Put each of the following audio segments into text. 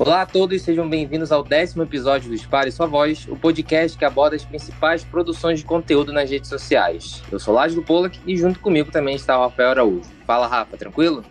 Olá a todos, sejam bem-vindos ao décimo episódio do Espalhe Sua Voz, o podcast que aborda as principais produções de conteúdo nas redes sociais. Eu sou Lázaro Pollack e junto comigo também está o Rafael Araújo. Fala, Rafa, tranquilo?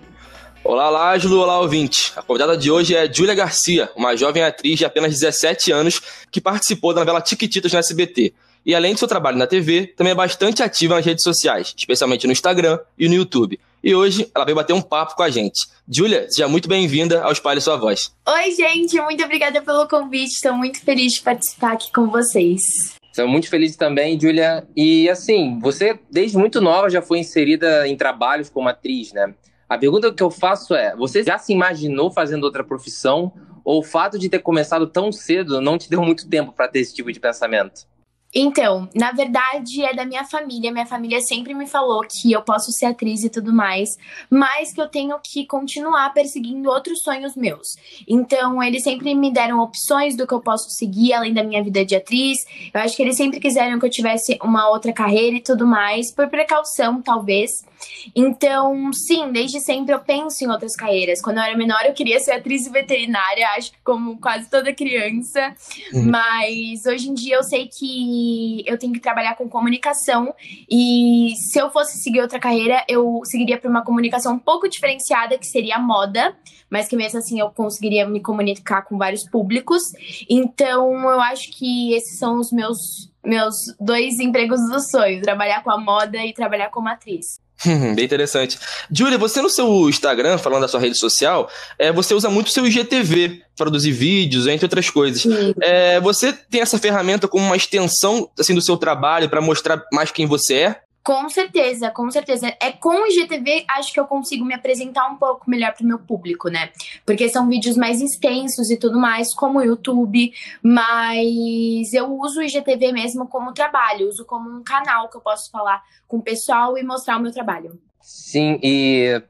Olá, Lázaro, olá, ouvinte. A convidada de hoje é Júlia Garcia, uma jovem atriz de apenas 17 anos que participou da novela Tiquititas no SBT. E além do seu trabalho na TV, também é bastante ativa nas redes sociais, especialmente no Instagram e no YouTube. E hoje ela veio bater um papo com a gente. Júlia, seja muito bem-vinda ao Espalhe Sua Voz. Oi, gente, muito obrigada pelo convite. Estou muito feliz de participar aqui com vocês. Estamos muito felizes também, Júlia. E assim, você desde muito nova já foi inserida em trabalhos como atriz, né? A pergunta que eu faço é: você já se imaginou fazendo outra profissão? Ou o fato de ter começado tão cedo não te deu muito tempo para ter esse tipo de pensamento? Então, na verdade é da minha família. Minha família sempre me falou que eu posso ser atriz e tudo mais, mas que eu tenho que continuar perseguindo outros sonhos meus. Então, eles sempre me deram opções do que eu posso seguir além da minha vida de atriz. Eu acho que eles sempre quiseram que eu tivesse uma outra carreira e tudo mais, por precaução, talvez. Então, sim, desde sempre eu penso em outras carreiras. Quando eu era menor, eu queria ser atriz veterinária, acho que como quase toda criança. Uhum. Mas hoje em dia eu sei que eu tenho que trabalhar com comunicação. E se eu fosse seguir outra carreira, eu seguiria por uma comunicação um pouco diferenciada, que seria a moda, mas que mesmo assim eu conseguiria me comunicar com vários públicos. Então, eu acho que esses são os meus meus dois empregos do sonho, trabalhar com a moda e trabalhar como atriz. Bem interessante. Julia, você no seu Instagram, falando da sua rede social, é, você usa muito o seu IGTV para produzir vídeos, entre outras coisas. É, você tem essa ferramenta como uma extensão assim, do seu trabalho para mostrar mais quem você é? Com certeza, com certeza. É com o IGTV acho que eu consigo me apresentar um pouco melhor para o meu público, né? Porque são vídeos mais extensos e tudo mais, como o YouTube, mas eu uso o IGTV mesmo como trabalho, uso como um canal que eu posso falar com o pessoal e mostrar o meu trabalho. Sim, e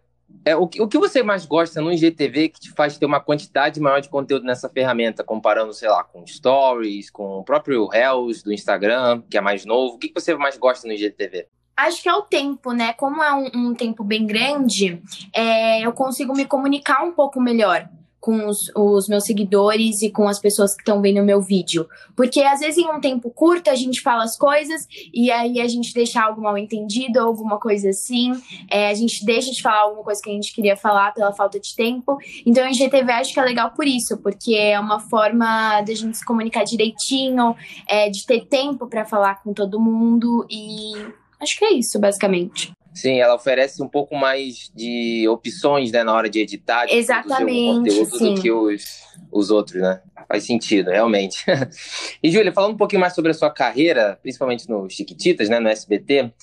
é, o, que, o que você mais gosta no IGTV que te faz ter uma quantidade maior de conteúdo nessa ferramenta, comparando, sei lá, com Stories, com o próprio Reels do Instagram, que é mais novo? O que, que você mais gosta no IGTV? Acho que é o tempo, né? Como é um, um tempo bem grande, é, eu consigo me comunicar um pouco melhor com os, os, meus seguidores e com as pessoas que estão vendo o meu vídeo. Porque às vezes em um tempo curto a gente fala as coisas e aí a gente deixa algo mal entendido, alguma coisa assim. É, a gente deixa de falar alguma coisa que a gente queria falar pela falta de tempo. Então o IGTV acho que é legal por isso, porque é uma forma da gente se comunicar direitinho, é, de ter tempo para falar com todo mundo e Acho que é isso, basicamente. Sim, ela oferece um pouco mais de opções né, na hora de editar, de Exatamente, conteúdo sim. do que os, os outros, né? Faz sentido, realmente. e, Júlia, falando um pouquinho mais sobre a sua carreira, principalmente no Chiquititas, né, no SBT,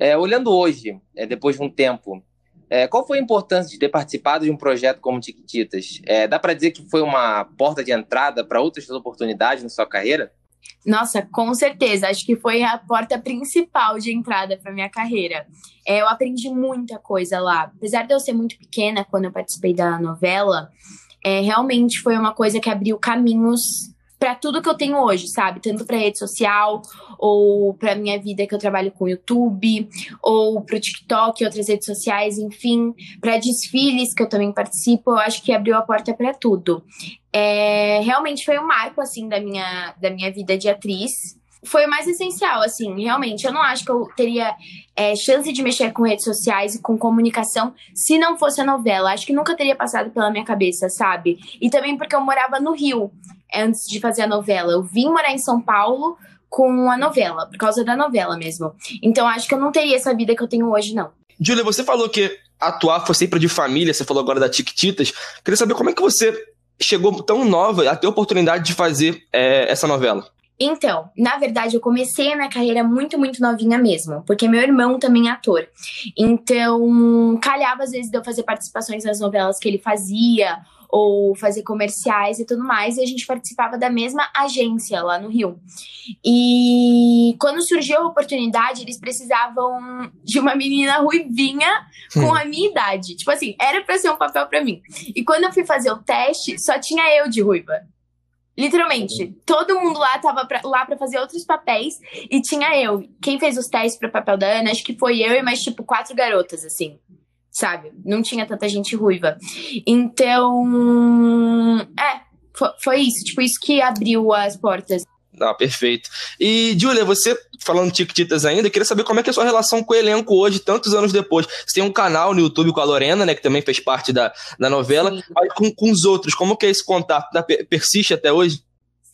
é, olhando hoje, é, depois de um tempo, é, qual foi a importância de ter participado de um projeto como Chiquititas? É, dá para dizer que foi uma porta de entrada para outras oportunidades na sua carreira? Nossa, com certeza. Acho que foi a porta principal de entrada para minha carreira. É, eu aprendi muita coisa lá. Apesar de eu ser muito pequena quando eu participei da novela, é, realmente foi uma coisa que abriu caminhos para tudo que eu tenho hoje, sabe? Tanto para rede social, ou para minha vida que eu trabalho com YouTube, ou pro TikTok, outras redes sociais, enfim, para desfiles que eu também participo, eu acho que abriu a porta para tudo. É, realmente foi um marco assim da minha da minha vida de atriz foi o mais essencial, assim, realmente. Eu não acho que eu teria é, chance de mexer com redes sociais e com comunicação se não fosse a novela. Acho que nunca teria passado pela minha cabeça, sabe? E também porque eu morava no Rio antes de fazer a novela. Eu vim morar em São Paulo com a novela, por causa da novela mesmo. Então acho que eu não teria essa vida que eu tenho hoje, não. Júlia, você falou que atuar foi sempre de família, você falou agora da Tiquititas. Queria saber como é que você chegou tão nova a ter a oportunidade de fazer é, essa novela. Então, na verdade, eu comecei a minha carreira muito, muito novinha mesmo, porque meu irmão também é ator. Então, calhava às vezes de eu fazer participações nas novelas que ele fazia, ou fazer comerciais e tudo mais, e a gente participava da mesma agência lá no Rio. E quando surgiu a oportunidade, eles precisavam de uma menina ruivinha com a minha idade. Tipo assim, era pra ser um papel pra mim. E quando eu fui fazer o teste, só tinha eu de ruiva. Literalmente, todo mundo lá tava pra, lá para fazer outros papéis e tinha eu. Quem fez os testes pro papel da Ana, acho que foi eu e mais, tipo, quatro garotas, assim sabe? Não tinha tanta gente ruiva. Então, é, foi, foi isso, tipo, isso que abriu as portas. Ah, perfeito. E, Julia, você, falando de Tiquititas ainda, queria saber como é que é a sua relação com o elenco hoje, tantos anos depois. Você tem um canal no YouTube com a Lorena, né, que também fez parte da, da novela, mas com, com os outros, como que é esse contato? Da, persiste até hoje?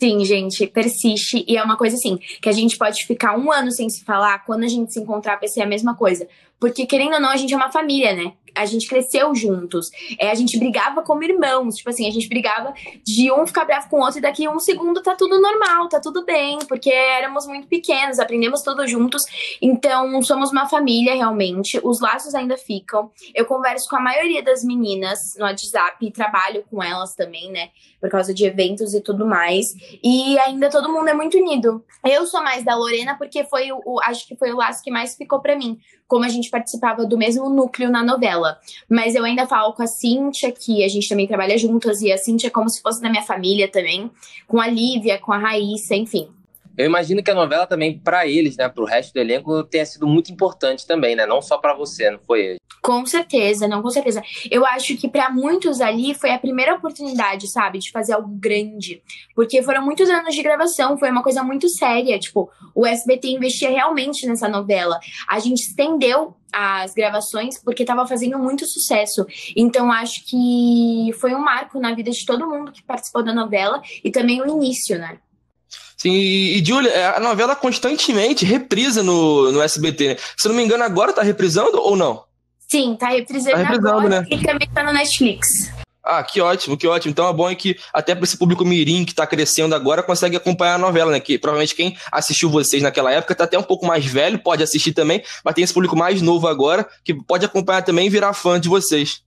Sim, gente, persiste. E é uma coisa assim, que a gente pode ficar um ano sem se falar, quando a gente se encontrar vai ser a mesma coisa. Porque, querendo ou não, a gente é uma família, né? A gente cresceu juntos. É, a gente brigava como irmãos. Tipo assim, a gente brigava de um ficar bravo com o outro e daqui um segundo tá tudo normal, tá tudo bem, porque éramos muito pequenos, aprendemos todos juntos. Então, somos uma família realmente. Os laços ainda ficam. Eu converso com a maioria das meninas no WhatsApp e trabalho com elas também, né? Por causa de eventos e tudo mais. E ainda todo mundo é muito unido. Eu sou mais da Lorena porque foi o, o acho que foi o laço que mais ficou para mim. Como a gente participava do mesmo núcleo na novela. Mas eu ainda falo com a Cíntia, que a gente também trabalha juntas, e a Cíntia é como se fosse da minha família também, com a Lívia, com a Raíssa, enfim. Eu imagino que a novela também, para eles, né, pro resto do elenco, tenha sido muito importante também, né? Não só para você, não foi? Com certeza, não, com certeza. Eu acho que para muitos ali foi a primeira oportunidade, sabe, de fazer algo grande. Porque foram muitos anos de gravação, foi uma coisa muito séria. Tipo, o SBT investia realmente nessa novela. A gente estendeu as gravações porque estava fazendo muito sucesso. Então acho que foi um marco na vida de todo mundo que participou da novela e também o início, né? Sim, e, Julia, é, a novela constantemente reprisa no, no SBT, né? Se não me engano, agora tá reprisando ou não? Sim, tá reprisando, tá reprisando agora né? e também tá no Netflix. Ah, que ótimo, que ótimo. Então é bom que até para esse público mirim que está crescendo agora consegue acompanhar a novela, né? Que provavelmente quem assistiu vocês naquela época tá até um pouco mais velho, pode assistir também, mas tem esse público mais novo agora que pode acompanhar também e virar fã de vocês.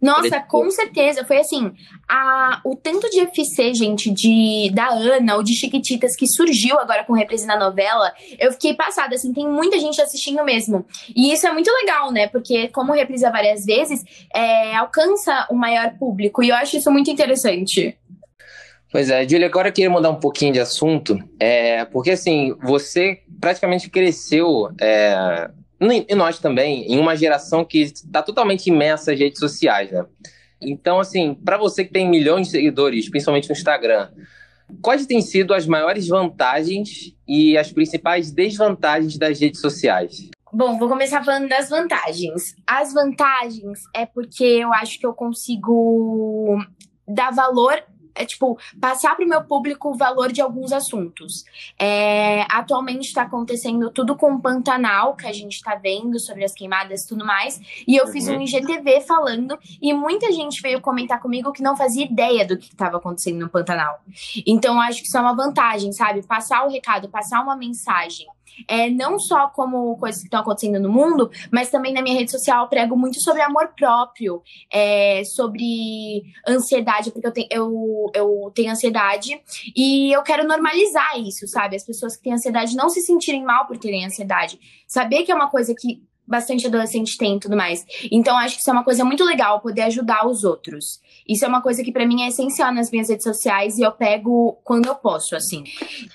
Nossa, com certeza. Foi assim, a, o tanto de FC, gente, de da Ana ou de Chiquititas que surgiu agora com reprise na novela, eu fiquei passada, assim, tem muita gente assistindo mesmo. E isso é muito legal, né? Porque como reprisa várias vezes, é, alcança o maior público. E eu acho isso muito interessante. Pois é, Julia, agora eu queria mudar um pouquinho de assunto, é, porque assim, você praticamente cresceu é, e nós também, em uma geração que está totalmente imersa nas redes sociais, né? Então, assim, para você que tem milhões de seguidores, principalmente no Instagram, quais têm sido as maiores vantagens e as principais desvantagens das redes sociais? Bom, vou começar falando das vantagens. As vantagens é porque eu acho que eu consigo dar valor é, tipo, passar para o meu público o valor de alguns assuntos. É, atualmente está acontecendo tudo com o Pantanal, que a gente está vendo sobre as queimadas e tudo mais. E eu uhum. fiz um uhum. IGTV falando, e muita gente veio comentar comigo que não fazia ideia do que estava acontecendo no Pantanal. Então, acho que isso é uma vantagem, sabe? Passar o recado, passar uma mensagem é, não só como coisas que estão acontecendo no mundo, mas também na minha rede social prego muito sobre amor próprio, é, sobre ansiedade, porque eu tenho, eu, eu tenho ansiedade e eu quero normalizar isso, sabe? As pessoas que têm ansiedade não se sentirem mal por terem ansiedade. Saber que é uma coisa que bastante adolescente tem e tudo mais. Então, acho que isso é uma coisa muito legal, poder ajudar os outros. Isso é uma coisa que para mim é essencial nas minhas redes sociais e eu pego quando eu posso, assim.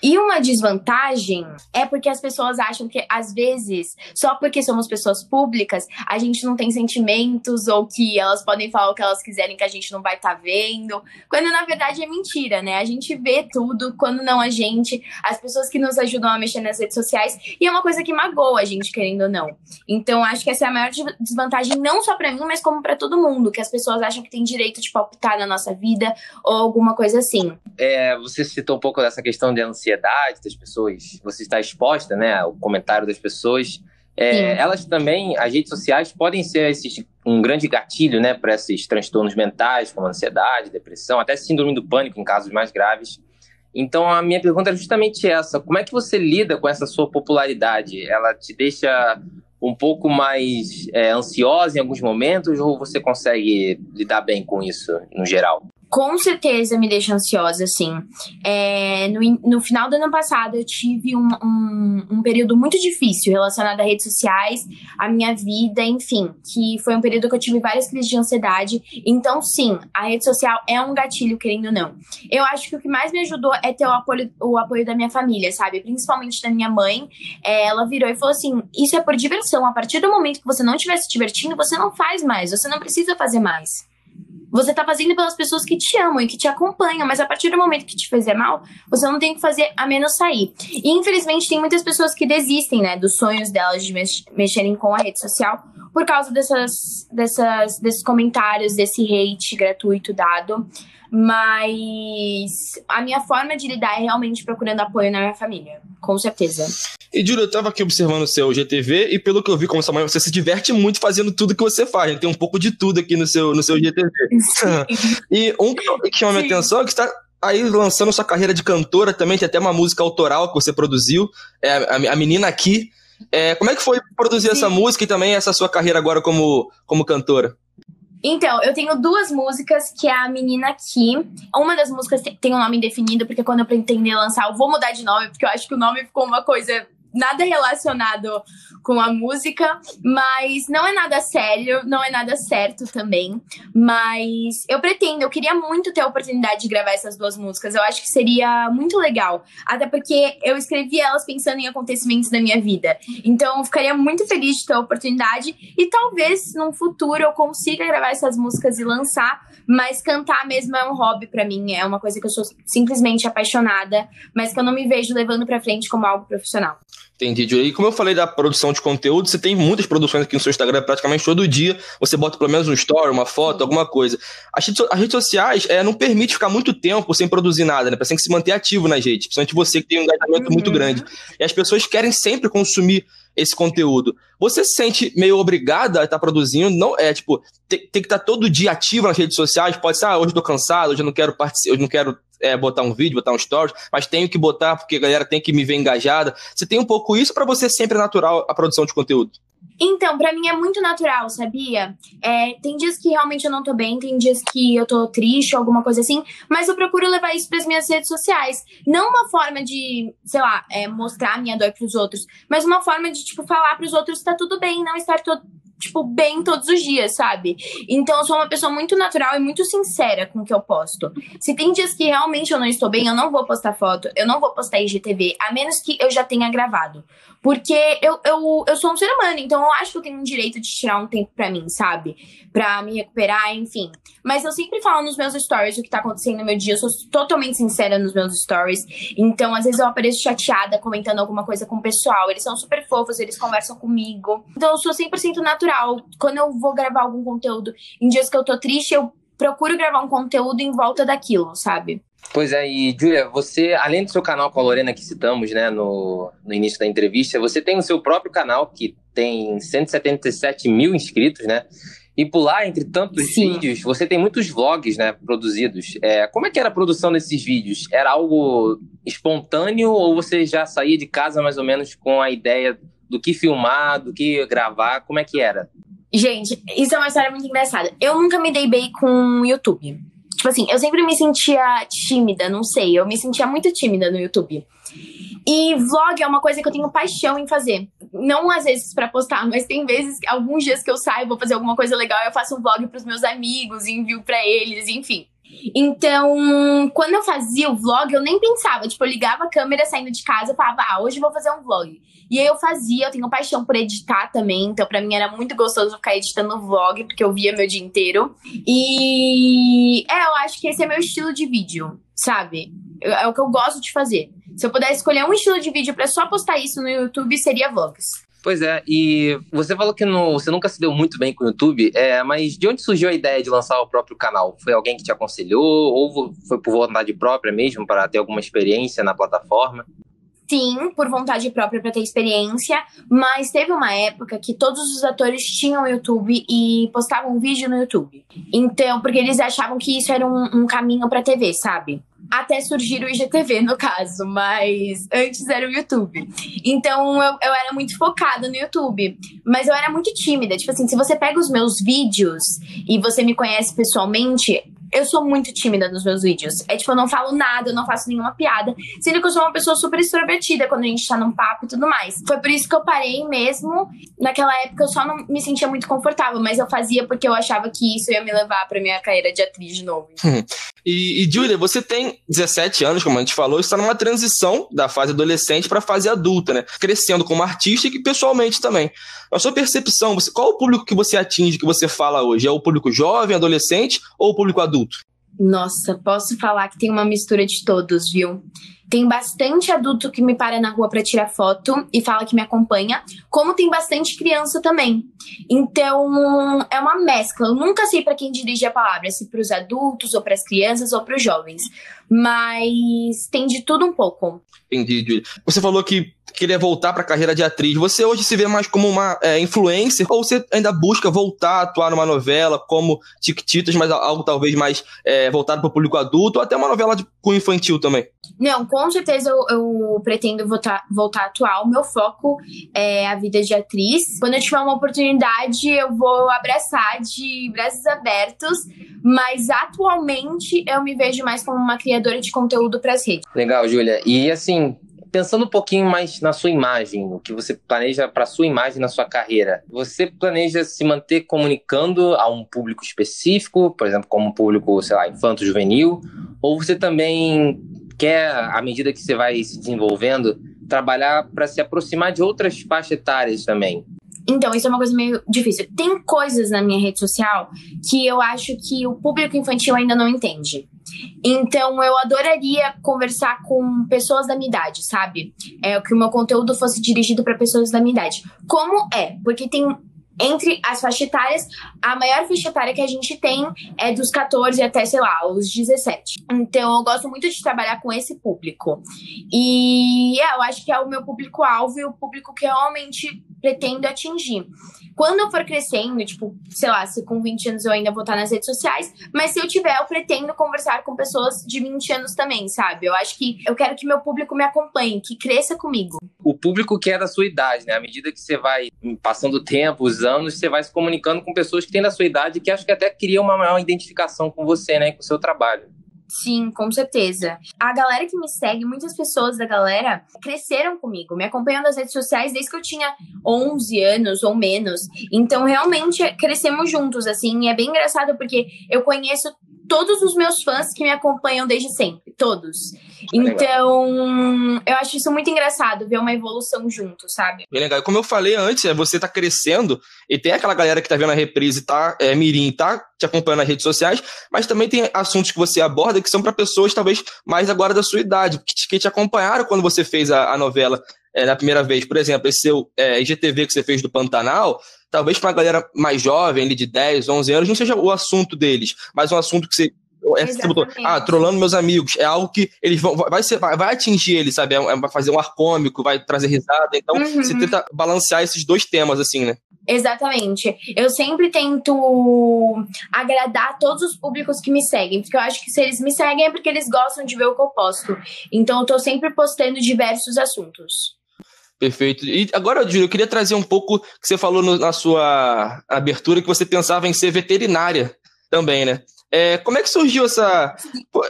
E uma desvantagem é porque as pessoas acham que, às vezes, só porque somos pessoas públicas, a gente não tem sentimentos ou que elas podem falar o que elas quiserem que a gente não vai estar tá vendo. Quando na verdade é mentira, né? A gente vê tudo, quando não a gente, as pessoas que nos ajudam a mexer nas redes sociais, e é uma coisa que magoa a gente, querendo ou não. Então, acho que essa é a maior desvantagem, não só para mim, mas como para todo mundo, que as pessoas acham que tem direito, tipo, palpitar na nossa vida ou alguma coisa assim. É, você citou um pouco dessa questão de ansiedade das pessoas. Você está exposta, né, ao comentário das pessoas. É, elas também, as redes sociais podem ser esses, um grande gatilho, né, para esses transtornos mentais, como ansiedade, depressão, até síndrome do pânico em casos mais graves. Então, a minha pergunta é justamente essa: como é que você lida com essa sua popularidade? Ela te deixa um pouco mais é, ansiosa em alguns momentos ou você consegue lidar bem com isso no geral? Com certeza me deixa ansiosa, assim. É, no, no final do ano passado, eu tive um, um, um, período muito difícil relacionado a redes sociais, a minha vida, enfim, que foi um período que eu tive várias crises de ansiedade. Então, sim, a rede social é um gatilho, querendo ou não. Eu acho que o que mais me ajudou é ter o apoio, o apoio da minha família, sabe? Principalmente da minha mãe. É, ela virou e falou assim: Isso é por diversão. A partir do momento que você não estiver se divertindo, você não faz mais, você não precisa fazer mais Você tá fazendo pelas pessoas que te amam e que te acompanham, mas a partir do momento que te fizer mal, você não tem que fazer a menos sair. E infelizmente tem muitas pessoas que desistem, né, dos sonhos delas de mex mexerem com a rede social por causa dessas, dessas, desses comentários, desse hate gratuito dado. Mas a minha forma de lidar é realmente procurando apoio na minha família, com certeza. E, Júlio, eu tava aqui observando o seu GTV e pelo que eu vi como sua mãe, você se diverte muito fazendo tudo que você faz. Né? Tem um pouco de tudo aqui no seu, no seu GTV. e um que chama minha atenção é que está aí lançando sua carreira de cantora também, tem até uma música autoral que você produziu, é a, a Menina Aqui. É, como é que foi produzir Sim. essa música e também essa sua carreira agora como, como cantora? Então, eu tenho duas músicas, que é a Menina Aqui. Uma das músicas tem um nome indefinido, porque quando eu pretender lançar, eu vou mudar de nome, porque eu acho que o nome ficou uma coisa nada relacionado com a música, mas não é nada sério, não é nada certo também. Mas eu pretendo, eu queria muito ter a oportunidade de gravar essas duas músicas. Eu acho que seria muito legal. Até porque eu escrevi elas pensando em acontecimentos da minha vida. Então eu ficaria muito feliz de ter a oportunidade e talvez num futuro eu consiga gravar essas músicas e lançar. Mas cantar mesmo é um hobby para mim, é uma coisa que eu sou simplesmente apaixonada, mas que eu não me vejo levando para frente como algo profissional. Entendi, E como eu falei da produção de conteúdo, você tem muitas produções aqui no seu Instagram, praticamente todo dia você bota pelo menos um story, uma foto, alguma coisa. As redes, as redes sociais é, não permite ficar muito tempo sem produzir nada, né? Você tem que se manter ativo nas redes, principalmente você que tem um engajamento uhum. muito grande. E as pessoas querem sempre consumir esse conteúdo. Você se sente meio obrigada a estar produzindo, não é tipo, tem, tem que estar todo dia ativo nas redes sociais, pode ser, ah, hoje eu tô cansado, hoje eu não quero participar, hoje eu não quero é, botar um vídeo, botar um stories, mas tenho que botar porque a galera tem que me ver engajada. Você tem um pouco isso para você sempre é natural a produção de conteúdo? Então, para mim é muito natural, sabia? É, tem dias que realmente eu não tô bem, tem dias que eu tô triste, alguma coisa assim, mas eu procuro levar isso pras minhas redes sociais. Não uma forma de, sei lá, é, mostrar a minha dor pros outros, mas uma forma de, tipo, falar pros outros que tá tudo bem, não estar todo tipo, bem todos os dias, sabe? Então eu sou uma pessoa muito natural e muito sincera com o que eu posto. Se tem dias que realmente eu não estou bem, eu não vou postar foto, eu não vou postar IGTV, a menos que eu já tenha gravado. Porque eu, eu, eu sou um ser humano, então eu acho que eu tenho um direito de tirar um tempo pra mim, sabe? Pra me recuperar, enfim. Mas eu sempre falo nos meus stories o que tá acontecendo no meu dia, eu sou totalmente sincera nos meus stories. Então, às vezes eu apareço chateada comentando alguma coisa com o pessoal. Eles são super fofos, eles conversam comigo. Então eu sou 100% natural. Quando eu vou gravar algum conteúdo em dias que eu tô triste, eu procuro gravar um conteúdo em volta daquilo, sabe? Pois é, e Julia, você, além do seu canal com a Lorena que citamos, né, no, no início da entrevista, você tem o seu próprio canal que tem 177 mil inscritos, né? E por lá, entre tantos Sim. vídeos, você tem muitos vlogs, né, produzidos. É, como é que era a produção desses vídeos? Era algo espontâneo ou você já saía de casa mais ou menos com a ideia do que filmar, do que gravar? Como é que era? Gente, isso é uma história muito engraçada. Eu nunca me dei bem com o YouTube. Tipo assim, eu sempre me sentia tímida, não sei. Eu me sentia muito tímida no YouTube. E vlog é uma coisa que eu tenho paixão em fazer. Não às vezes para postar, mas tem vezes, alguns dias que eu saio, vou fazer alguma coisa legal, eu faço um vlog pros meus amigos, envio para eles, enfim. Então, quando eu fazia o vlog, eu nem pensava. Tipo, eu ligava a câmera saindo de casa e falava, ah, hoje eu vou fazer um vlog. E aí eu fazia, eu tenho paixão por editar também. Então, pra mim era muito gostoso ficar editando vlog, porque eu via meu dia inteiro. E é, eu acho que esse é meu estilo de vídeo, sabe? É o que eu gosto de fazer. Se eu pudesse escolher um estilo de vídeo para só postar isso no YouTube, seria vlogs. Pois é, e você falou que você nunca se deu muito bem com o YouTube, é, mas de onde surgiu a ideia de lançar o próprio canal? Foi alguém que te aconselhou ou foi por vontade própria mesmo para ter alguma experiência na plataforma? Sim, por vontade própria para ter experiência, mas teve uma época que todos os atores tinham YouTube e postavam vídeo no YouTube. Então, porque eles achavam que isso era um, um caminho para TV, sabe? Até surgir o IGTV, no caso, mas antes era o YouTube. Então eu, eu era muito focada no YouTube, mas eu era muito tímida. Tipo assim, se você pega os meus vídeos e você me conhece pessoalmente, eu sou muito tímida nos meus vídeos. É tipo, eu não falo nada, eu não faço nenhuma piada. Sendo que eu sou uma pessoa super extrovertida quando a gente tá num papo e tudo mais. Foi por isso que eu parei mesmo. Naquela época eu só não me sentia muito confortável, mas eu fazia porque eu achava que isso ia me levar pra minha carreira de atriz de novo. e, e Julia, você tem 17 anos, como a gente falou, está numa transição da fase adolescente para a fase adulta, né? Crescendo como artista e pessoalmente também. A sua percepção, você, qual o público que você atinge, que você fala hoje? É o público jovem, adolescente ou o público adulto? Nossa, posso falar que tem uma mistura de todos, viu? Tem bastante adulto que me para na rua para tirar foto e fala que me acompanha, como tem bastante criança também. Então, é uma mescla. Eu nunca sei para quem dirige a palavra, se para os adultos ou para as crianças ou para os jovens, mas tem de tudo um pouco. Entendi. Você falou que queria voltar para a carreira de atriz. Você hoje se vê mais como uma é, influencer ou você ainda busca voltar a atuar numa novela como Tiquititas, mas algo talvez mais é, voltado para o público adulto ou até uma novela de cunho infantil também? Não, com certeza eu, eu pretendo voltar, voltar a atuar. O meu foco é a vida de atriz. Quando eu tiver uma oportunidade, eu vou abraçar de braços abertos, mas atualmente eu me vejo mais como uma criadora de conteúdo para as redes. Legal, Júlia. E assim, pensando um pouquinho mais na sua imagem, o que você planeja para sua imagem na sua carreira, você planeja se manter comunicando a um público específico, por exemplo, como um público, sei lá, infanto-juvenil, ou você também quer, à medida que você vai se desenvolvendo, trabalhar para se aproximar de outras faixas etárias também? Então, isso é uma coisa meio difícil. Tem coisas na minha rede social que eu acho que o público infantil ainda não entende. Então, eu adoraria conversar com pessoas da minha idade, sabe? É que o meu conteúdo fosse dirigido para pessoas da minha idade. Como é? Porque tem entre as faixas etárias, a maior faixa etária que a gente tem é dos 14 até, sei lá, os 17. Então, eu gosto muito de trabalhar com esse público. E é, eu acho que é o meu público-alvo e o público que realmente pretendo atingir. Quando eu for crescendo, tipo, sei lá, se com 20 anos eu ainda vou estar nas redes sociais, mas se eu tiver, eu pretendo conversar com pessoas de 20 anos também, sabe? Eu acho que eu quero que meu público me acompanhe, que cresça comigo. O público que é da sua idade, né? À medida que você vai passando o tempo, os anos, você vai se comunicando com pessoas que têm da sua idade que acho que até criam uma maior identificação com você, né? Com o seu trabalho. Sim, com certeza. A galera que me segue, muitas pessoas da galera cresceram comigo, me acompanham nas redes sociais desde que eu tinha 11 anos ou menos. Então, realmente, crescemos juntos, assim. E é bem engraçado porque eu conheço todos os meus fãs que me acompanham desde sempre, todos. Então, eu acho isso muito engraçado, ver uma evolução junto, sabe? Bem legal. Como eu falei antes, é você tá crescendo e tem aquela galera que tá vendo a reprise, tá, é, Mirim, tá te acompanhando nas redes sociais, mas também tem assuntos que você aborda que são para pessoas talvez mais agora da sua idade, que te, que te acompanharam quando você fez a, a novela é, na primeira vez. Por exemplo, esse seu é, IGTV que você fez do Pantanal, talvez para a galera mais jovem, ali de 10, 11 anos, não seja o assunto deles, mas um assunto que você é, você botou, ah, trolando meus amigos. É algo que eles vão, vai, ser, vai, vai atingir eles, sabe? É, vai fazer um ar cômico, vai trazer risada. Então, uhum. você tenta balancear esses dois temas, assim, né? Exatamente. Eu sempre tento agradar todos os públicos que me seguem, porque eu acho que se eles me seguem é porque eles gostam de ver o que eu posto. Então, eu tô sempre postando diversos assuntos. Perfeito. E agora, Júlio, eu queria trazer um pouco que você falou no, na sua abertura que você pensava em ser veterinária também, né? É, como é que surgiu essa,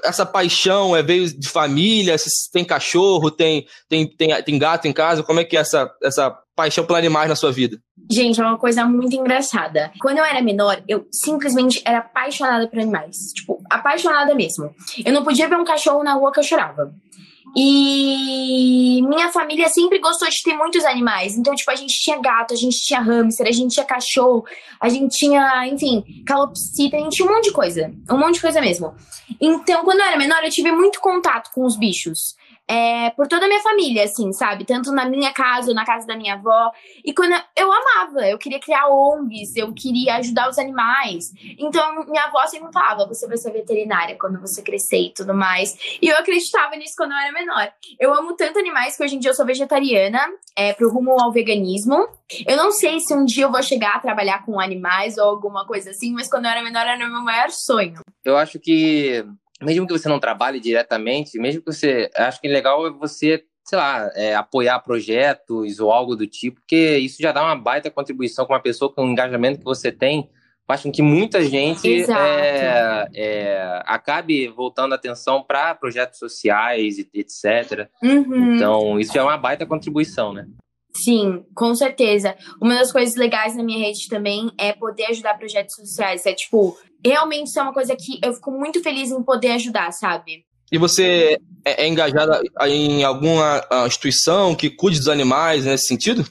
essa paixão? É, veio de família? Tem cachorro? Tem, tem, tem, tem gato em casa? Como é que é essa, essa paixão por animais na sua vida? Gente, é uma coisa muito engraçada. Quando eu era menor, eu simplesmente era apaixonada por animais. Tipo, apaixonada mesmo. Eu não podia ver um cachorro na rua que eu chorava. E minha família sempre gostou de ter muitos animais. Então, tipo, a gente tinha gato, a gente tinha hamster, a gente tinha cachorro, a gente tinha, enfim, calopsita, a gente tinha um monte de coisa. Um monte de coisa mesmo. Então, quando eu era menor, eu tive muito contato com os bichos é, por toda a minha família, assim, sabe? Tanto na minha casa, na casa da minha avó. E quando eu, eu, amava, eu queria criar ONGs, eu queria ajudar os animais. Então, minha avó sempre falava: você vai ser veterinária quando você crescer e tudo mais. E eu acreditava nisso quando eu era menor. Eu amo tanto animais que hoje em dia eu sou vegetariana, é, pro rumo ao veganismo. Eu não sei se um dia eu vou chegar a trabalhar com animais ou alguma coisa assim, mas quando eu era menor era meu maior sonho. Eu acho que mesmo que você não trabalhe diretamente, mesmo que você. Acho que legal é você, sei lá, é, apoiar projetos ou algo do tipo, porque isso já dá uma baita contribuição com uma pessoa com o engajamento que você tem. faz com que muita gente é, é, acabe voltando a atenção para projetos sociais, etc. Uhum. Então, isso é uma baita contribuição, né? Sim, com certeza. Uma das coisas legais na minha rede também é poder ajudar projetos sociais. É tipo, realmente isso é uma coisa que eu fico muito feliz em poder ajudar, sabe? E você é, é engajada em alguma ah, instituição que cuide dos animais nesse sentido?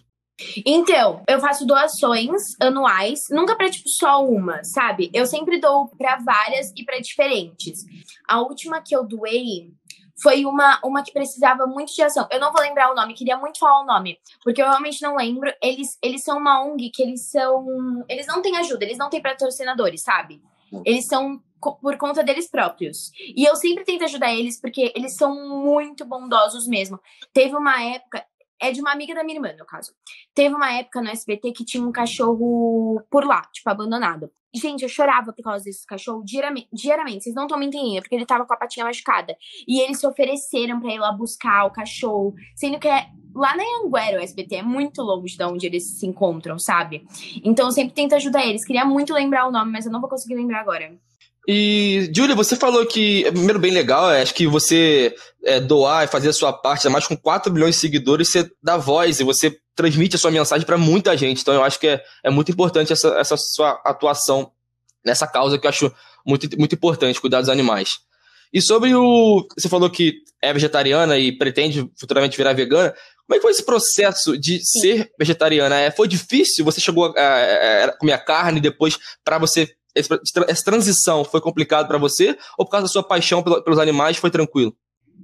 Então, eu faço doações anuais, nunca para tipo só uma, sabe? Eu sempre dou para várias e para diferentes. A última que eu doei foi uma, uma que precisava muito de ação. Eu não vou lembrar o nome, queria muito falar o nome, porque eu realmente não lembro. Eles, eles são uma ONG que eles são. Eles não têm ajuda, eles não têm patrocinadores, sabe? Eles são por conta deles próprios. E eu sempre tento ajudar eles porque eles são muito bondosos mesmo. Teve uma época, é de uma amiga da minha irmã, no caso. Teve uma época no SBT que tinha um cachorro por lá, tipo, abandonado. Gente, eu chorava por causa desse cachorro diariamente. diariamente. Vocês não estão me entendendo, porque ele tava com a patinha machucada. E eles se ofereceram para ir lá buscar o cachorro, sendo que é lá na Anguera, o SBT é muito longe de onde eles se encontram, sabe? Então eu sempre tento ajudar eles. Queria muito lembrar o nome, mas eu não vou conseguir lembrar agora. E, Júlia, você falou que, primeiro, bem legal, é, acho que você é, doar e fazer a sua parte, mais com 4 milhões de seguidores, você dá voz e você transmite a sua mensagem para muita gente. Então, eu acho que é, é muito importante essa, essa sua atuação nessa causa que eu acho muito, muito importante, cuidar dos animais. E sobre o. Você falou que é vegetariana e pretende futuramente virar vegana. Como é que foi esse processo de ser vegetariana? É, foi difícil? Você chegou a, a, a comer carne depois para você essa transição foi complicado para você ou por causa da sua paixão pelos animais foi tranquilo?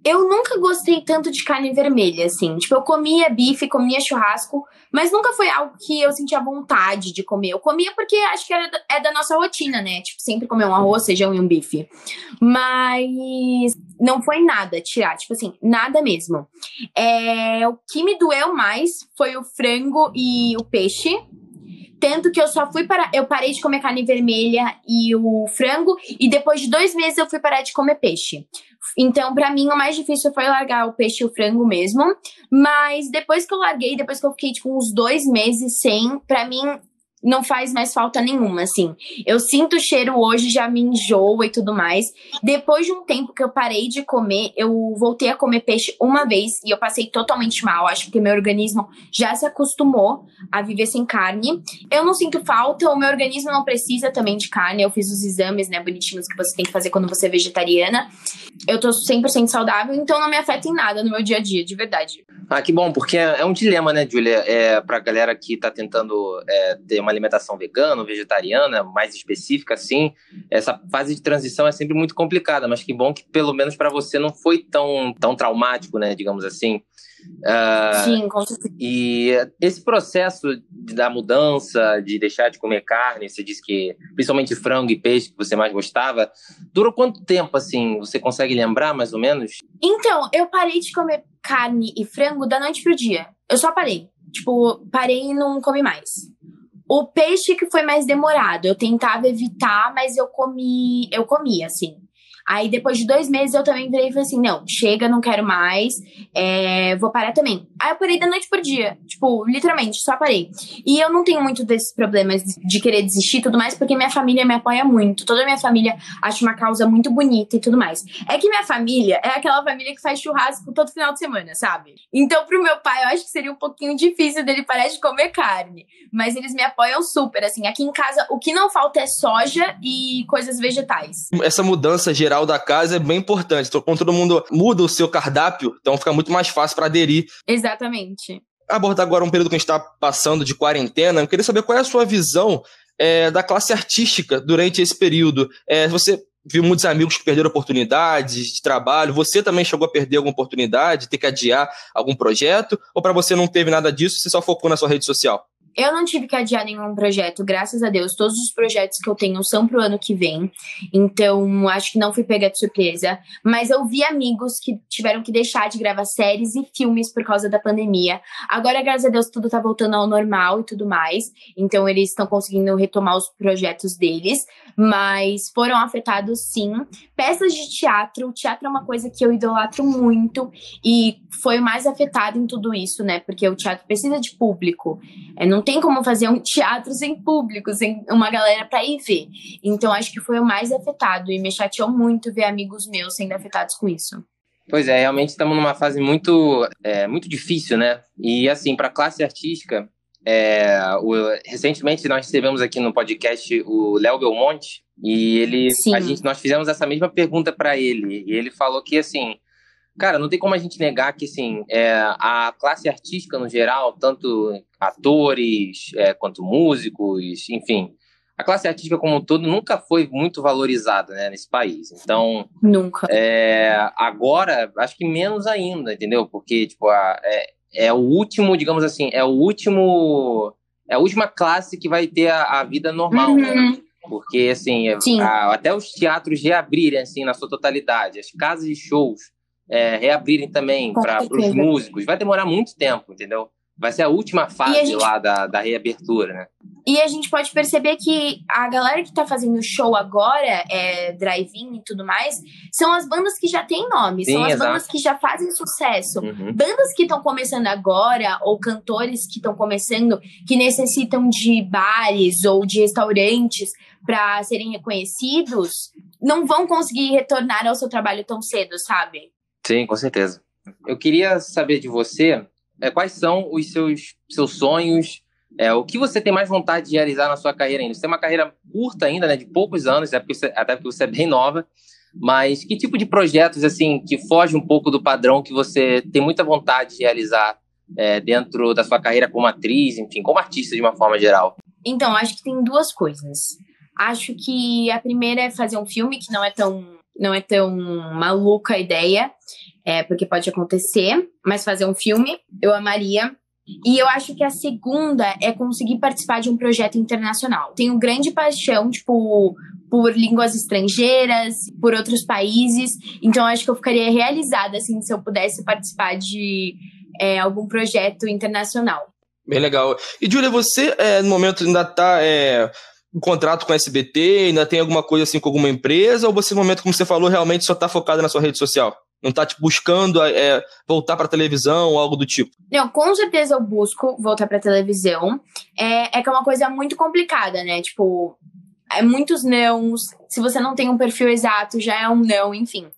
Eu nunca gostei tanto de carne vermelha, assim. Tipo, eu comia bife, comia churrasco, mas nunca foi algo que eu sentia vontade de comer. Eu comia porque acho que era, é da nossa rotina, né? Tipo, sempre comer um arroz, feijão e um bife. Mas não foi nada tirar, tipo assim, nada mesmo. É, o que me doeu mais foi o frango e o peixe tanto que eu só fui para. Eu parei de comer carne vermelha e o frango, e depois de dois meses eu fui parar de comer peixe. Então, para mim, o mais difícil foi largar o peixe e o frango mesmo. Mas depois que eu larguei, depois que eu fiquei, tipo, uns dois meses sem, para mim, não faz mais falta nenhuma, assim. Eu sinto o cheiro hoje, já me enjoa e tudo mais. Depois de um tempo que eu parei de comer, eu voltei a comer peixe uma vez e eu passei totalmente mal. Acho que meu organismo já se acostumou a viver sem carne. Eu não sinto falta, o meu organismo não precisa também de carne. Eu fiz os exames, né, bonitinhos que você tem que fazer quando você é vegetariana. Eu tô 100% saudável, então não me afeta em nada no meu dia a dia, de verdade. Ah, que bom, porque é, é um dilema, né, Julia? É, pra galera que tá tentando é, ter uma uma alimentação vegana vegetariana, mais específica, assim, essa fase de transição é sempre muito complicada, mas que bom que pelo menos para você não foi tão, tão traumático, né, digamos assim. Uh, Sim, com certeza. E esse processo da mudança, de deixar de comer carne, você disse que principalmente frango e peixe que você mais gostava, durou quanto tempo, assim? Você consegue lembrar mais ou menos? Então, eu parei de comer carne e frango da noite pro dia. Eu só parei. Tipo, parei e não comi mais. O peixe que foi mais demorado, eu tentava evitar, mas eu comi, eu comia, assim. Aí depois de dois meses eu também virei e falei assim: não, chega, não quero mais, é, vou parar também. Aí eu parei da noite por dia, tipo, literalmente, só parei. E eu não tenho muito desses problemas de querer desistir e tudo mais, porque minha família me apoia muito. Toda a minha família acha uma causa muito bonita e tudo mais. É que minha família é aquela família que faz churrasco todo final de semana, sabe? Então, pro meu pai, eu acho que seria um pouquinho difícil dele parar de comer carne. Mas eles me apoiam super, assim. Aqui em casa, o que não falta é soja e coisas vegetais. Essa mudança geral da casa é bem importante. Então, quando todo mundo muda o seu cardápio, então fica muito mais fácil para aderir. Exatamente. Abordar agora um período que a gente está passando de quarentena, eu queria saber qual é a sua visão é, da classe artística durante esse período. É, você viu muitos amigos que perderam oportunidades de trabalho. Você também chegou a perder alguma oportunidade, ter que adiar algum projeto? Ou para você não teve nada disso, você só focou na sua rede social? Eu não tive que adiar nenhum projeto, graças a Deus. Todos os projetos que eu tenho são pro ano que vem. Então, acho que não fui pega de surpresa. Mas eu vi amigos que tiveram que deixar de gravar séries e filmes por causa da pandemia. Agora, graças a Deus, tudo tá voltando ao normal e tudo mais. Então, eles estão conseguindo retomar os projetos deles. Mas foram afetados, sim. Peças de teatro. O teatro é uma coisa que eu idolatro muito. E foi mais afetado em tudo isso, né? Porque o teatro precisa de público. É, não Não tem como fazer um teatro sem público, sem uma galera para ir ver. Então acho que foi o mais afetado e me chateou muito ver amigos meus sendo afetados com isso. Pois é, realmente estamos numa fase muito, é, muito difícil, né? E assim, para a classe artística, é, o, recentemente nós recebemos aqui no podcast o Léo Belmonte e ele, a gente, nós fizemos essa mesma pergunta para ele e ele falou que assim, cara, não tem como a gente negar que assim, é, a classe artística no geral, tanto atores é, quanto músicos, enfim, a classe artística como um todo nunca foi muito valorizada né, nesse país. Então, nunca. É, agora, acho que menos ainda, entendeu? Porque tipo, a, é, é o último, digamos assim, é o último, é a última classe que vai ter a, a vida normal, né? uhum. né? Porque assim, a, até os teatros reabrirem assim na sua totalidade, as casas de shows é, reabrirem também para os músicos, vai demorar muito tempo, entendeu? vai ser a última fase a gente... lá da, da reabertura, né? E a gente pode perceber que a galera que tá fazendo show agora, é, drive-in e tudo mais, são as bandas que já têm nome, Sim, são as exato. bandas que já fazem sucesso. Uhum. Bandas que estão começando agora, ou cantores que estão começando, que necessitam de bares ou de restaurantes para serem reconhecidos, não vão conseguir retornar ao seu trabalho tão cedo, sabe? Sim, com certeza. Eu queria saber de você é, quais são os seus, seus sonhos, é, o que você tem mais vontade de realizar na sua carreira ainda? Você tem uma carreira curta ainda, né, de poucos anos, até porque, você, até porque você é bem nova, mas que tipo de projetos, assim, que foge um pouco do padrão que você tem muita vontade de realizar é, dentro da sua carreira como atriz, enfim, como artista de uma forma geral? Então, acho que tem duas coisas. Acho que a primeira é fazer um filme que não é tão não é tão maluca a ideia, é, porque pode acontecer, mas fazer um filme, eu amaria. E eu acho que a segunda é conseguir participar de um projeto internacional. Tenho grande paixão, tipo, por línguas estrangeiras, por outros países. Então, acho que eu ficaria realizada, assim, se eu pudesse participar de é, algum projeto internacional. Bem legal. E, Júlia, você, é, no momento, ainda está é, em contrato com a SBT? Ainda tem alguma coisa assim com alguma empresa? Ou você, no momento, como você falou, realmente só está focada na sua rede social? Não tá, tipo, buscando é, voltar pra televisão ou algo do tipo? Não, com certeza eu busco voltar pra televisão. É, é que é uma coisa muito complicada, né? Tipo, é muitos nãos. Se você não tem um perfil exato, já é um não, enfim.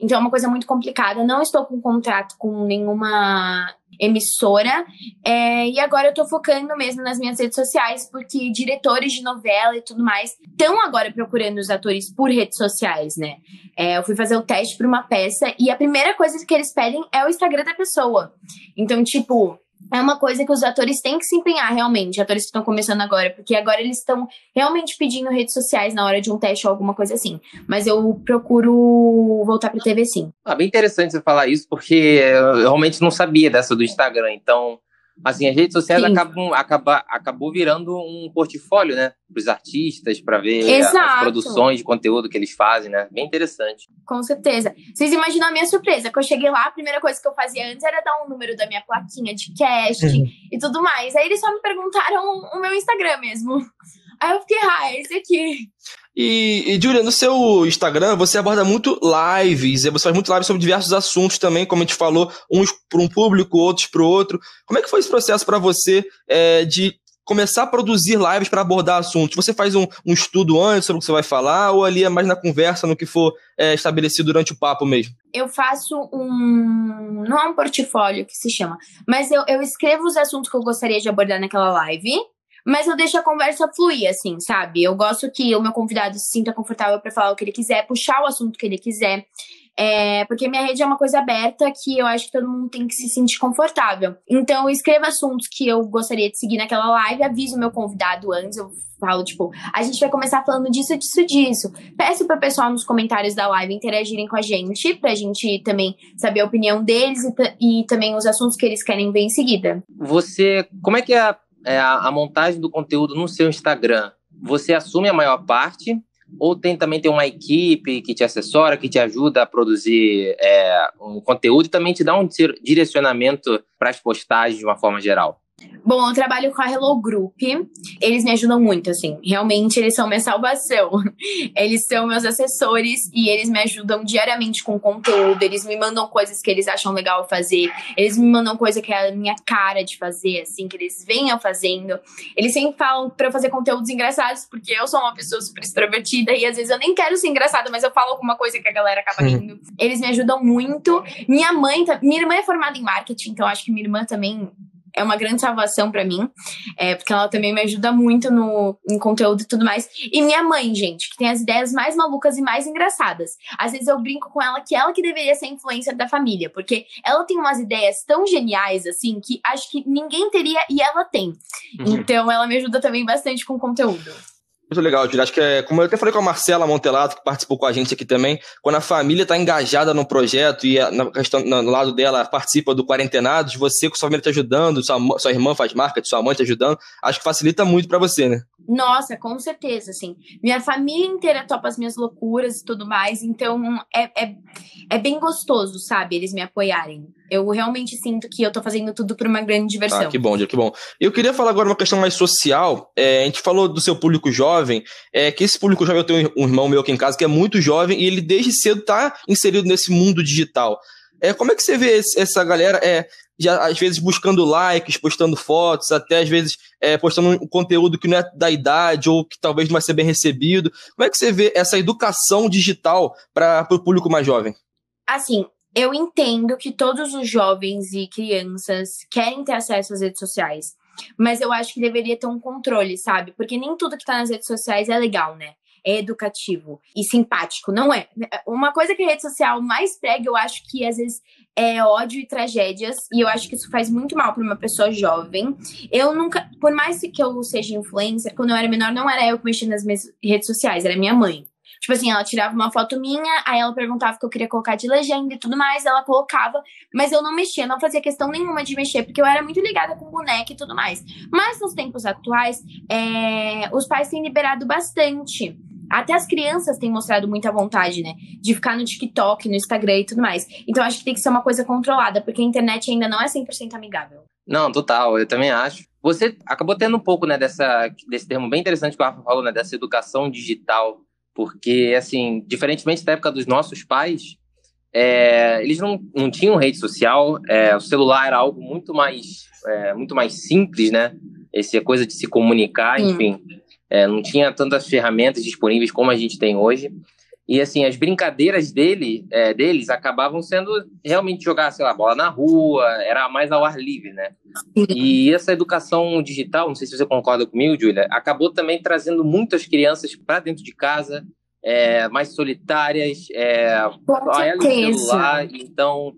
Então é uma coisa muito complicada. Não estou com contrato com nenhuma emissora. É, e agora eu tô focando mesmo nas minhas redes sociais, porque diretores de novela e tudo mais estão agora procurando os atores por redes sociais, né? É, eu fui fazer o teste para uma peça e a primeira coisa que eles pedem é o Instagram da pessoa. Então, tipo, é uma coisa que os atores têm que se empenhar realmente, atores que estão começando agora, porque agora eles estão realmente pedindo redes sociais na hora de um teste ou alguma coisa assim. Mas eu procuro voltar para TV sim. Ah, bem interessante você falar isso, porque eu realmente não sabia dessa do Instagram. Então, assim, as redes sociais acabam, acaba, acabou virando um portfólio, né, para os artistas, para ver Exato. as produções de conteúdo que eles fazem, né? Bem interessante. Com certeza. Vocês imaginam a minha surpresa? Que eu cheguei lá, a primeira coisa que eu fazia antes era dar um número da minha plaquinha de cast uhum. e tudo mais. Aí eles só me perguntaram o meu Instagram mesmo. Aí eu fiquei, ah, esse aqui. E, e Julia, no seu Instagram você aborda muito lives, você faz muito lives sobre diversos assuntos também, como a gente falou, uns para um público, outros para o outro. Como é que foi esse processo para você é, de começar a produzir lives para abordar assuntos? Você faz um, um, estudo antes sobre o que você vai falar ou ali é mais na conversa, no que for é, estabelecido durante o papo mesmo? Eu faço um. Não é um portfólio que se chama, mas eu, eu escrevo os assuntos que eu gostaria de abordar naquela live mas eu deixo a conversa fluir, assim, sabe? Eu gosto que o meu convidado se sinta confortável para falar o que ele quiser, puxar o assunto que ele quiser. É, porque minha rede é uma coisa aberta que eu acho que todo mundo tem que se sentir confortável. Então, eu escrevo assuntos que eu gostaria de seguir naquela live, aviso o meu convidado antes, eu falo, tipo, a gente vai começar falando disso, disso, disso. Peço pro pessoal nos comentários da live interagirem com a gente, pra gente também saber a opinião deles e, e também os assuntos que eles querem ver em seguida. Você, como é que é a é, a, a, montagem do conteúdo no seu Instagram, você assume a maior parte ou tem também tem uma equipe que te assessora, que te ajuda a produzir é, um conteúdo e também te dá um direcionamento para as postagens de uma forma geral? Bom, eu trabalho com a Hello Group. Eles me ajudam muito, assim. Realmente, eles são minha salvação. Eles são meus assessores e eles me ajudam diariamente com conteúdo. Eles me mandam coisas que eles acham legal fazer. Eles me mandam coisa que é a minha cara de fazer, assim, que eles venham fazendo. Eles sempre falam pra eu fazer conteúdos engraçados, porque eu sou uma pessoa super extrovertida e às vezes eu nem quero ser engraçada, mas eu falo alguma coisa que a galera acaba uhum. rindo. Eles me ajudam muito. Minha mãe, minha irmã é formada em marketing, então acho que minha irmã também é uma grande salvação para mim, é, porque ela também me ajuda muito no, em conteúdo e tudo mais. E minha mãe, gente, que tem as ideias mais malucas e mais engraçadas. Às vezes eu brinco com ela que ela que deveria ser influencer da família, porque ela tem umas ideias tão geniais, assim, que acho que ninguém teria e ela tem. Uhum. Então ela me ajuda também bastante com conteúdo. Muito legal, Júlio. Acho que é, como eu até falei com a Marcela Montelato, que participou com a gente aqui também, quando a família está engajada no projeto e na questão, no lado dela participa do Quarentenados, você com sua família te ajudando, sua, sua irmã faz marca, sua mãe te ajudando, acho que facilita muito para você, né? Nossa, com certeza, assim. Minha família inteira topa as minhas loucuras e tudo mais, então é, é, é bem gostoso, sabe, eles me apoiarem. Eu realmente sinto que eu tô fazendo tudo por uma grande diversão. Ah, que bom, que bom. Eu queria falar agora uma questão mais social. É, a gente falou do seu público jovem, é, que esse público jovem, eu tenho um irmão meu aqui em casa que é muito jovem e ele desde cedo tá inserido nesse mundo digital. É, como é que você vê essa galera, é, já às vezes buscando likes, postando fotos, até às vezes é, postando um conteúdo que não é da idade ou que talvez não vai ser bem recebido? Como é que você vê essa educação digital para o público mais jovem? Assim, eu entendo que todos os jovens e crianças querem ter acesso às redes sociais, mas eu acho que deveria ter um controle, sabe? Porque nem tudo que tá nas redes sociais é legal, né? É educativo e simpático, não é? Uma coisa que a rede social mais prega, eu acho que às vezes é ódio e tragédias, e eu acho que isso faz muito mal para uma pessoa jovem. Eu nunca, por mais que eu seja influencer, quando eu era menor, não era eu que mexia nas minhas redes sociais, era minha mãe. Tipo assim, ela tirava uma foto minha, aí ela perguntava o que eu queria colocar de legenda e tudo mais, ela colocava, mas eu não mexia, não fazia questão nenhuma de mexer, porque eu era muito ligada com boneca e tudo mais. Mas nos tempos atuais, é, os pais têm liberado bastante. Até as crianças têm mostrado muita vontade, né? De ficar no TikTok, no Instagram e tudo mais. Então acho que tem que ser uma coisa controlada, porque a internet ainda não é 100% amigável. Não, total, eu também acho. Você acabou tendo um pouco, né, dessa, desse termo bem interessante que o Rafa falou, né, dessa educação digital porque, assim, diferentemente da época dos nossos pais, é, eles não, não tinham rede social, é, o celular era algo muito mais, é, muito mais simples, né? Essa coisa de se comunicar, enfim. É, não tinha tantas ferramentas disponíveis como a gente tem hoje. E, assim, as brincadeiras dele, é, deles acabavam sendo realmente jogar, sei lá, bola na rua, era mais ao ar livre, né? E essa educação digital, não sei se você concorda comigo, Julia, acabou também trazendo muitas crianças para dentro de casa, é, mais solitárias, é, Com certeza. celular. Então,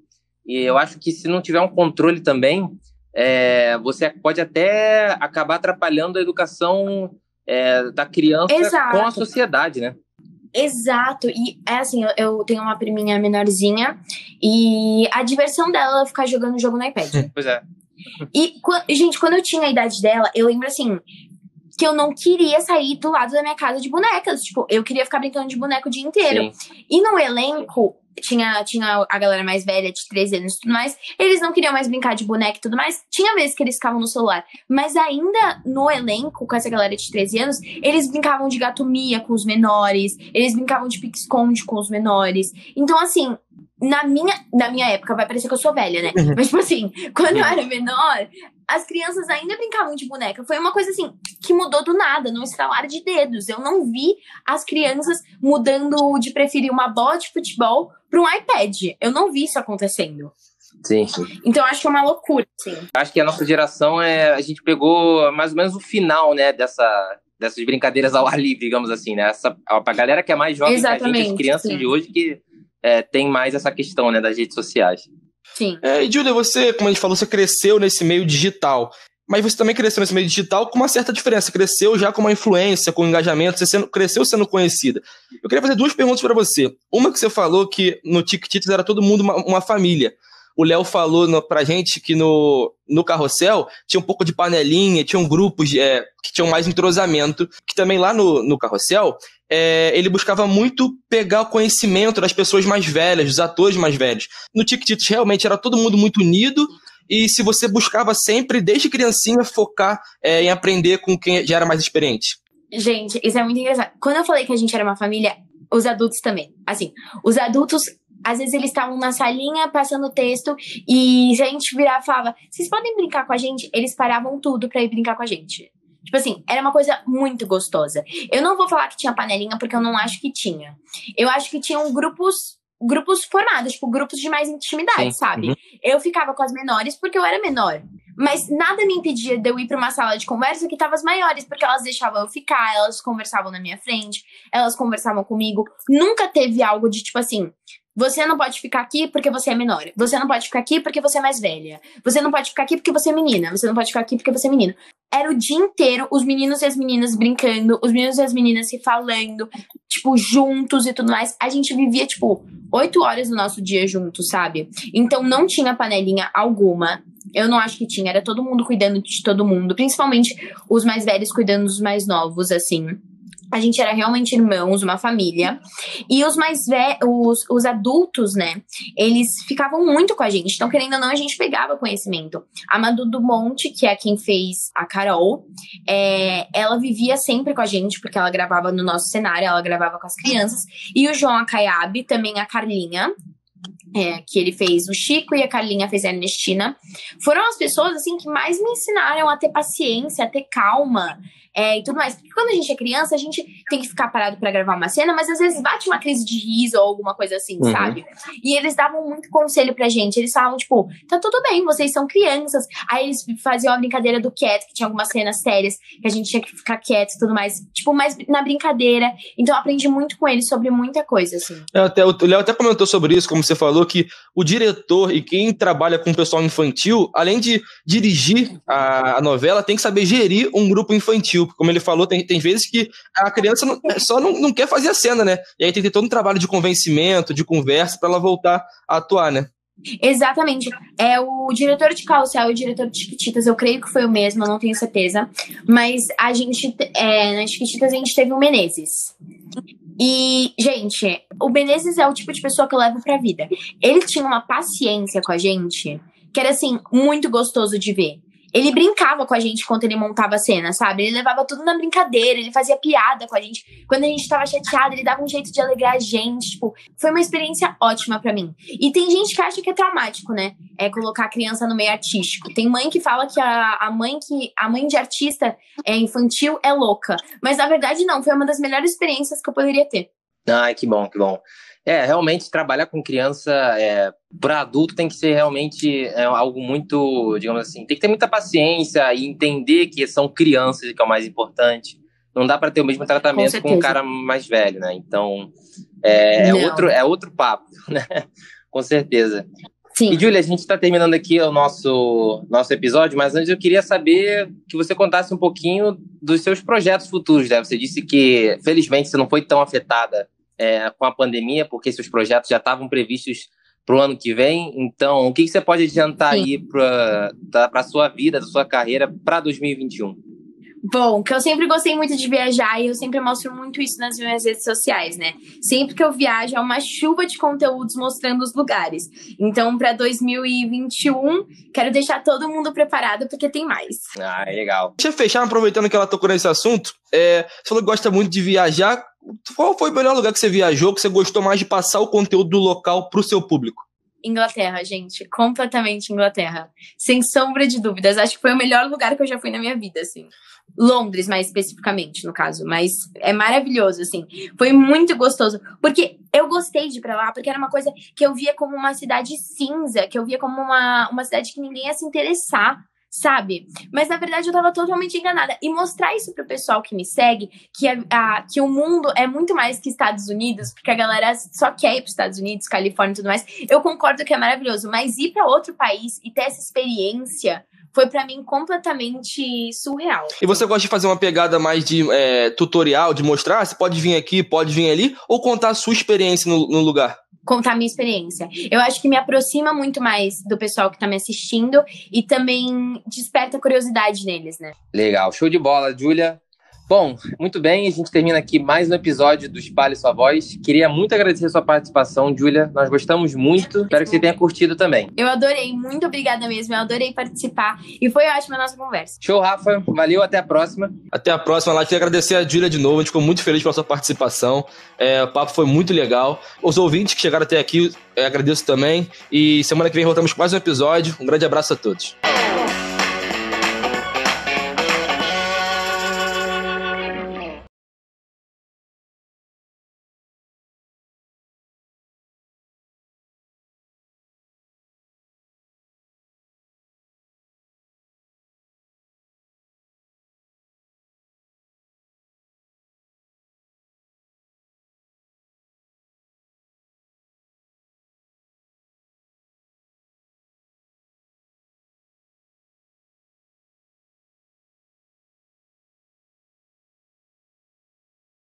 e eu acho que se não tiver um controle também, é, você pode até acabar atrapalhando a educação é, da criança Exato. com a sociedade, né? Exato, e é assim, eu, tenho uma priminha menorzinha e a diversão dela é ficar jogando jogo no iPad. Pois é. E, gente, quando eu tinha a idade dela, eu lembro assim, que eu não queria sair do lado da minha casa de bonecas. Tipo, eu queria ficar brincando de boneco o dia inteiro. Sim. E no elenco, tinha, tinha a galera mais velha, de 13 anos e tudo mais, eles não queriam mais brincar de boneca e tudo mais. Tinha vezes que eles ficavam no celular. Mas ainda no elenco, com essa galera de 13 anos, eles brincavam de gatomia com os menores, eles brincavam de pique-esconde com os menores. Então, assim, na minha, na minha época, vai parecer que eu sou velha, né? Uhum. Mas, tipo assim, quando eu era menor, as crianças ainda brincavam de boneca. Foi uma coisa assim que mudou do nada, num estalar de dedos. Eu não vi as crianças mudando de preferir uma bola de futebol para um iPad. Eu não vi isso acontecendo. Sim. Então acho que é uma loucura, sim. Acho que a nossa geração é a gente pegou mais ou menos o final, né, dessa dessas brincadeiras ao ar livre, digamos assim, né? Essa a galera que é mais jovem Exatamente, que a gente, as crianças sim. de hoje que é, tem mais essa questão, né, das redes sociais. Sim. É, e Julia, você, como a gente falou, você cresceu nesse meio digital. Mas você também cresceu nesse meio digital com uma certa diferença. Cresceu já com uma influência, com um engajamento, você sendo, cresceu sendo conhecida. Eu queria fazer duas perguntas para você. Uma que você falou que no TikTok era todo mundo uma, uma família. O Léo falou no, pra gente que no, no carrossel tinha um pouco de panelinha, tinham grupos é, que tinham mais entrosamento, que também lá no, no carrossel é, ele buscava muito pegar o conhecimento das pessoas mais velhas, dos atores mais velhos. No TikTok realmente era todo mundo muito unido e se você buscava sempre, desde criancinha, focar é, em aprender com quem já era mais experiente. Gente, isso é muito engraçado. Quando eu falei que a gente era uma família, os adultos também. Assim, os adultos, às vezes eles estavam na salinha passando texto e se a gente virava e falava, vocês podem brincar com a gente? Eles paravam tudo pra ir brincar com a gente. Tipo assim, era uma coisa muito gostosa. Eu não vou falar que tinha panelinha, porque eu não acho que tinha. Eu acho que tinham grupos grupos formados, tipo, grupos de mais intimidade, Sim. sabe? Uhum. Eu ficava com as menores porque eu era menor. Mas nada me impedia de eu ir para uma sala de conversa que tava as maiores, porque elas deixavam eu ficar, elas conversavam na minha frente, elas conversavam comigo. Nunca teve algo de tipo assim, você não pode ficar aqui porque você é menor. Você não pode ficar aqui porque você é mais velha. Você não pode ficar aqui porque você é menina. Você não pode ficar aqui porque você é menino era o dia inteiro os meninos e as meninas brincando, os meninos e as meninas se falando, tipo, juntos e tudo mais. A gente vivia, tipo, oito horas do nosso dia juntos, sabe? Então não tinha panelinha alguma. Eu não acho que tinha, era todo mundo cuidando de todo mundo, principalmente os mais velhos cuidando dos mais novos, assim. A gente era realmente irmãos, uma família. E os mais velhos, os, os adultos, né? Eles ficavam muito com a gente. Então, querendo ou não, a gente pegava conhecimento. A Madu do Monte, que é quem fez a Carol, é, ela vivia sempre com a gente, porque ela gravava no nosso cenário, ela gravava com as crianças. E o João Acaiabe, também a Carlinha, é, que ele fez o Chico e a Carlinha fez a Ernestina, foram as pessoas assim que mais me ensinaram a ter paciência, a ter calma, é, e tudo mais. Porque quando a gente é criança, a gente tem que ficar parado para gravar uma cena, mas às vezes bate uma crise de riso ou alguma coisa assim, uhum. sabe? E eles davam muito conselho pra gente. Eles falavam, tipo, tá tudo bem, vocês são crianças. Aí eles faziam a brincadeira do quieto, que tinha algumas cenas sérias, que a gente tinha que ficar quieto e tudo mais. Tipo, mais na brincadeira. Então eu aprendi muito com eles sobre muita coisa, assim. É, até, o Léo até comentou sobre isso, como você falou, que o diretor e quem trabalha com o pessoal infantil, além de dirigir a, a novela, tem que saber gerir um grupo infantil infantil. Como ele falou, tem, tem vezes que a criança não, é, só não, não quer fazer a cena, né? E aí tem que ter todo um trabalho de convencimento, de conversa, para ela voltar a atuar, né? Exatamente. É o diretor de Calcel e o diretor de Chiquititas, eu creio que foi o mesmo, eu não tenho certeza. Mas a gente, é, nas Chiquititas, a gente teve o Menezes. E, gente, o Menezes é o tipo de pessoa que eu levo pra vida. Ele tinha uma paciência com a gente que era, assim, muito gostoso de ver. Ele brincava com a gente enquanto ele montava a cena, sabe? Ele levava tudo na brincadeira, ele fazia piada com a gente. Quando a gente tava chateado, ele dava um jeito de alegrar a gente. Tipo, foi uma experiência ótima para mim. E tem gente que acha que é traumático, né? É colocar a criança no meio artístico. Tem mãe que fala que a, a mãe que a mãe de artista é infantil é louca. Mas na verdade não, foi uma das melhores experiências que eu poderia ter. Ai, que bom, que bom. É, realmente trabalhar com criança é, para adulto tem que ser realmente é, algo muito, digamos assim, tem que ter muita paciência e entender que são crianças que é o mais importante. Não dá para ter o mesmo tratamento com, com um cara mais velho, né? Então é, é outro é outro papo, né? com certeza. Sim. E Júlia, a gente está terminando aqui o nosso nosso episódio, mas antes eu queria saber que você contasse um pouquinho dos seus projetos futuros. Né? Você disse que felizmente você não foi tão afetada é, com a pandemia, porque seus projetos já estavam previstos para o ano que vem. Então, o que, que você pode adiantar Sim. aí para a sua vida, da sua carreira para 2021? Bom, que eu sempre gostei muito de viajar e eu sempre mostro muito isso nas minhas redes sociais, né? Sempre que eu viajo é uma chuva de conteúdos mostrando os lugares. Então, para 2021, quero deixar todo mundo preparado porque tem mais. Ah, legal. Deixa eu fechar, aproveitando que ela tocou nesse assunto. É, você falou que gosta muito de viajar. Qual foi o melhor lugar que você viajou, que você gostou mais de passar o conteúdo do local para o seu público? Inglaterra, gente. Completamente Inglaterra. Sem sombra de dúvidas. Acho que foi o melhor lugar que eu já fui na minha vida, assim. Londres, mais especificamente, no caso. Mas é maravilhoso, assim. Foi muito gostoso. Porque eu gostei de ir pra lá, porque era uma coisa que eu via como uma cidade cinza, que eu via como uma, uma cidade que ninguém ia se interessar sabe? Mas na verdade eu tava totalmente enganada. E mostrar isso pro pessoal que me segue, que, a, a, que o mundo é muito mais que Estados Unidos, porque a galera só quer ir pros Estados Unidos, Califórnia e tudo mais. Eu concordo que é maravilhoso, mas ir para outro país e ter essa experiência foi para mim completamente surreal. E você gosta de fazer uma pegada mais de é, tutorial, de mostrar? Você pode vir aqui, pode vir ali, ou contar a sua experiência no, no lugar? Contar minha experiência. Eu acho que me aproxima muito mais do pessoal que tá me assistindo e também desperta curiosidade neles, né? Legal, show de bola, Júlia. Bom, muito bem, a gente termina aqui mais um episódio do Espalhe Sua Voz. Queria muito agradecer a sua participação, Júlia. Nós gostamos muito. Espero que você tenha curtido também. Eu adorei, muito obrigada mesmo. Eu adorei participar e foi ótima a nossa conversa. Show, Rafa. Valeu, até a próxima. Até a próxima, lá. Queria agradecer a Júlia de novo. A gente ficou muito feliz pela sua participação. É, o papo foi muito legal. Os ouvintes que chegaram até aqui, é, agradeço também. E semana que vem voltamos com mais um episódio. Um grande abraço a todos.